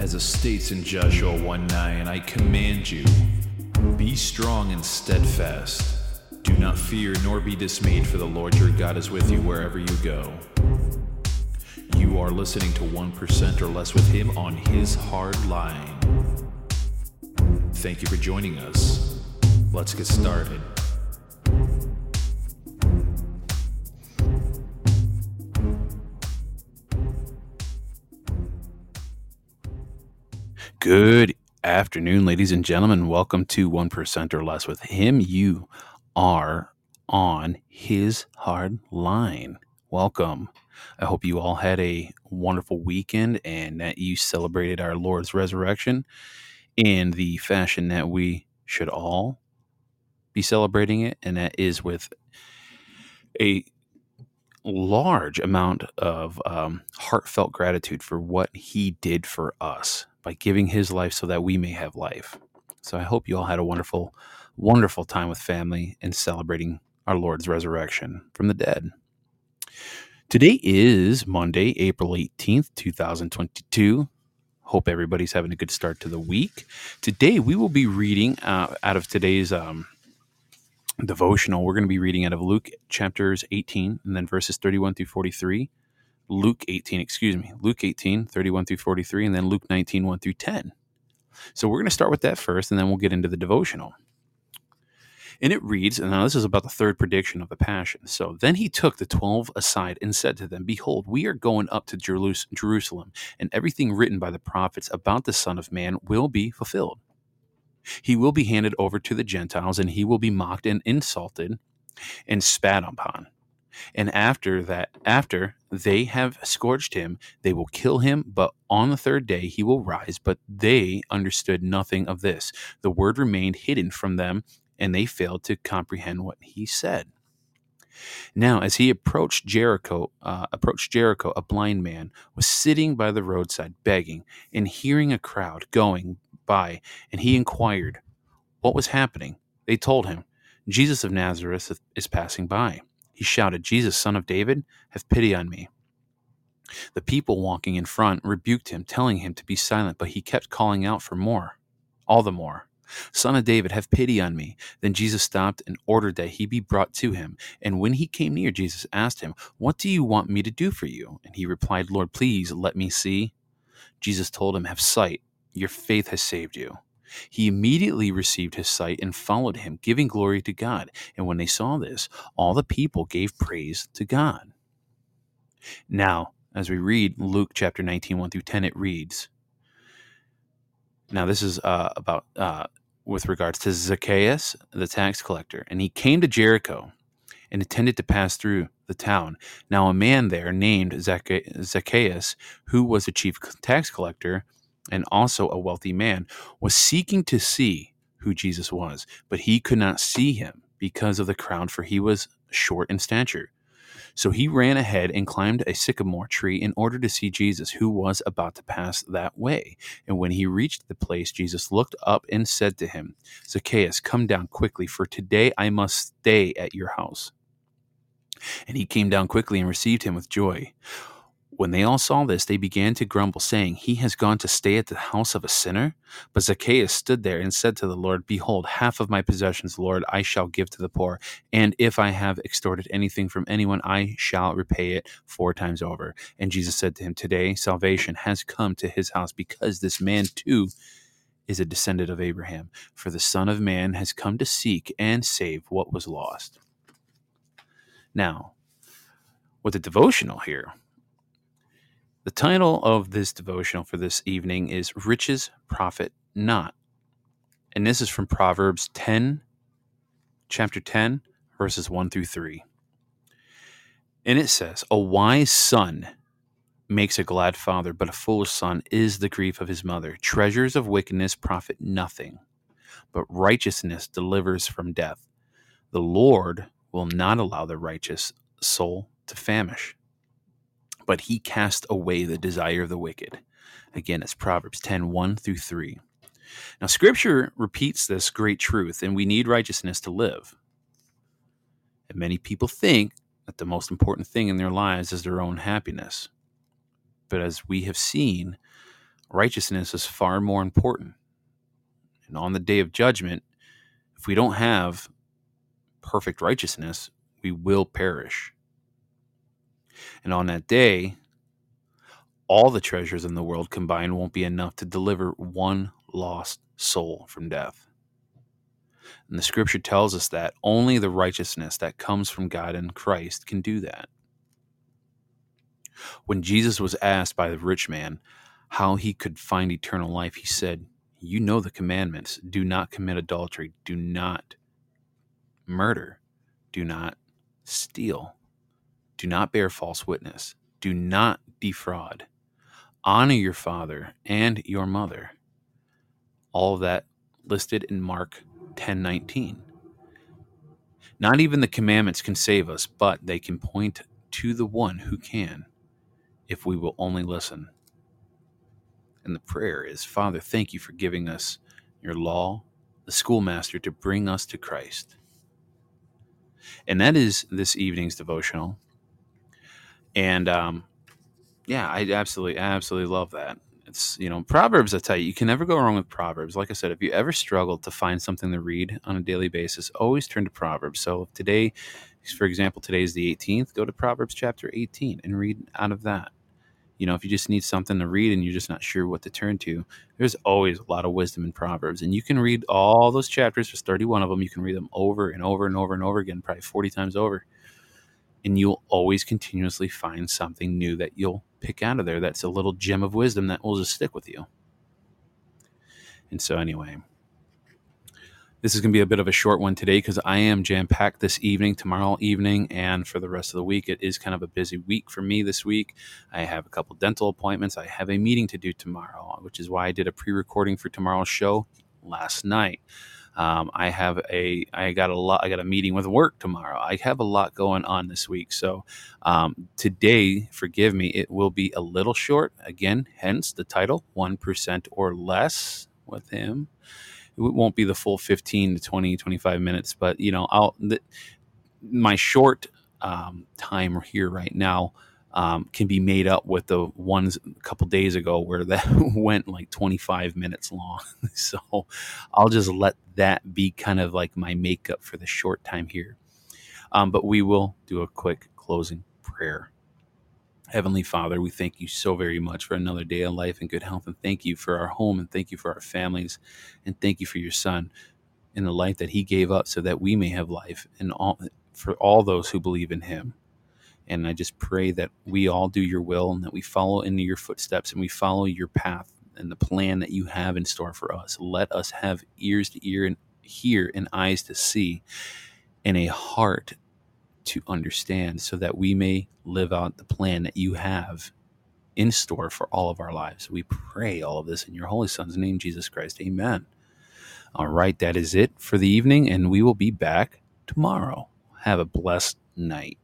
As it states in Joshua 1 9, I command you, be strong and steadfast. Do not fear nor be dismayed, for the Lord your God is with you wherever you go. You are listening to 1% or less with him on his hard line. Thank you for joining us. Let's get started. Good afternoon, ladies and gentlemen. Welcome to 1% or less with him. You are on his hard line. Welcome. I hope you all had a wonderful weekend and that you celebrated our Lord's resurrection in the fashion that we should all be celebrating it, and that is with a large amount of um, heartfelt gratitude for what he did for us by giving his life so that we may have life. So I hope you all had a wonderful, wonderful time with family and celebrating our Lord's resurrection from the dead. Today is Monday, April 18th, 2022. Hope everybody's having a good start to the week. Today we will be reading uh, out of today's um, devotional. We're going to be reading out of Luke chapters 18 and then verses 31 through 43 Luke 18, excuse me, Luke 18, 31 through 43, and then Luke 19, 1 through 10. So we're going to start with that first, and then we'll get into the devotional. And it reads, and now this is about the third prediction of the Passion. So then he took the twelve aside and said to them, Behold, we are going up to Jerusalem, and everything written by the prophets about the Son of Man will be fulfilled. He will be handed over to the Gentiles, and he will be mocked and insulted and spat upon and after that, after they have scourged him, they will kill him, but on the third day he will rise. But they understood nothing of this. The word remained hidden from them, and they failed to comprehend what he said. Now, as he approached Jericho, uh, approached Jericho, a blind man was sitting by the roadside begging, and hearing a crowd going by, and he inquired what was happening. They told him, Jesus of Nazareth is passing by. He shouted, Jesus, son of David, have pity on me. The people walking in front rebuked him, telling him to be silent, but he kept calling out for more, all the more. Son of David, have pity on me. Then Jesus stopped and ordered that he be brought to him. And when he came near, Jesus asked him, What do you want me to do for you? And he replied, Lord, please let me see. Jesus told him, Have sight. Your faith has saved you. He immediately received his sight and followed him, giving glory to God. And when they saw this, all the people gave praise to God. Now, as we read Luke chapter 19, 1 through 10, it reads Now, this is uh, about uh, with regards to Zacchaeus, the tax collector. And he came to Jericho and intended to pass through the town. Now, a man there named Zacchaeus, who was a chief tax collector, and also a wealthy man, was seeking to see who Jesus was, but he could not see him because of the crowd, for he was short in stature. So he ran ahead and climbed a sycamore tree in order to see Jesus, who was about to pass that way. And when he reached the place, Jesus looked up and said to him, Zacchaeus, come down quickly, for today I must stay at your house. And he came down quickly and received him with joy. When they all saw this, they began to grumble, saying, He has gone to stay at the house of a sinner? But Zacchaeus stood there and said to the Lord, Behold, half of my possessions, Lord, I shall give to the poor. And if I have extorted anything from anyone, I shall repay it four times over. And Jesus said to him, Today salvation has come to his house, because this man too is a descendant of Abraham. For the Son of Man has come to seek and save what was lost. Now, with the devotional here, the title of this devotional for this evening is Riches Profit Not. And this is from Proverbs 10, chapter 10, verses 1 through 3. And it says, A wise son makes a glad father, but a foolish son is the grief of his mother. Treasures of wickedness profit nothing, but righteousness delivers from death. The Lord will not allow the righteous soul to famish but he cast away the desire of the wicked. Again, it's Proverbs 10 1 through 3. Now, Scripture repeats this great truth, and we need righteousness to live. And many people think that the most important thing in their lives is their own happiness. But as we have seen, righteousness is far more important. And on the day of judgment, if we don't have perfect righteousness, we will perish. And on that day, all the treasures in the world combined won't be enough to deliver one lost soul from death. And the scripture tells us that only the righteousness that comes from God in Christ can do that. When Jesus was asked by the rich man how he could find eternal life, he said, You know the commandments do not commit adultery, do not murder, do not steal, do not bear false witness, do not defraud, honor your father and your mother. All of that listed in Mark 10:19. Not even the commandments can save us, but they can point to the one who can if we will only listen. And the prayer is, Father, thank you for giving us your law, the schoolmaster to bring us to Christ. And that is this evening's devotional. And um, yeah, I absolutely, absolutely love that. It's, you know, Proverbs, I tell you, you can never go wrong with Proverbs. Like I said, if you ever struggle to find something to read on a daily basis, always turn to Proverbs. So today, for example, today is the 18th, go to Proverbs chapter 18 and read out of that. You know, if you just need something to read and you're just not sure what to turn to, there's always a lot of wisdom in Proverbs. And you can read all those chapters, there's 31 of them. You can read them over and over and over and over again, probably 40 times over. And you'll always continuously find something new that you'll pick out of there that's a little gem of wisdom that will just stick with you. And so, anyway, this is going to be a bit of a short one today because I am jam packed this evening, tomorrow evening, and for the rest of the week. It is kind of a busy week for me this week. I have a couple dental appointments. I have a meeting to do tomorrow, which is why I did a pre recording for tomorrow's show last night. Um, I have a I got a lot I got a meeting with work tomorrow. I have a lot going on this week. So um, today, forgive me, it will be a little short. Again, hence the title, one percent or less with him. It won't be the full 15 to 20, 25 minutes, but you know, I'll the, my short um, time here right now um, can be made up with the ones a couple days ago where that went like 25 minutes long. so I'll just let that be kind of like my makeup for the short time here. Um, but we will do a quick closing prayer. Heavenly Father, we thank you so very much for another day of life and good health. And thank you for our home and thank you for our families. And thank you for your son and the life that he gave up so that we may have life and all for all those who believe in him. And I just pray that we all do your will and that we follow into your footsteps and we follow your path and the plan that you have in store for us. Let us have ears to ear and hear and eyes to see and a heart to understand so that we may live out the plan that you have in store for all of our lives. We pray all of this in your Holy Son's name, Jesus Christ. Amen. All right, that is it for the evening, and we will be back tomorrow. Have a blessed night.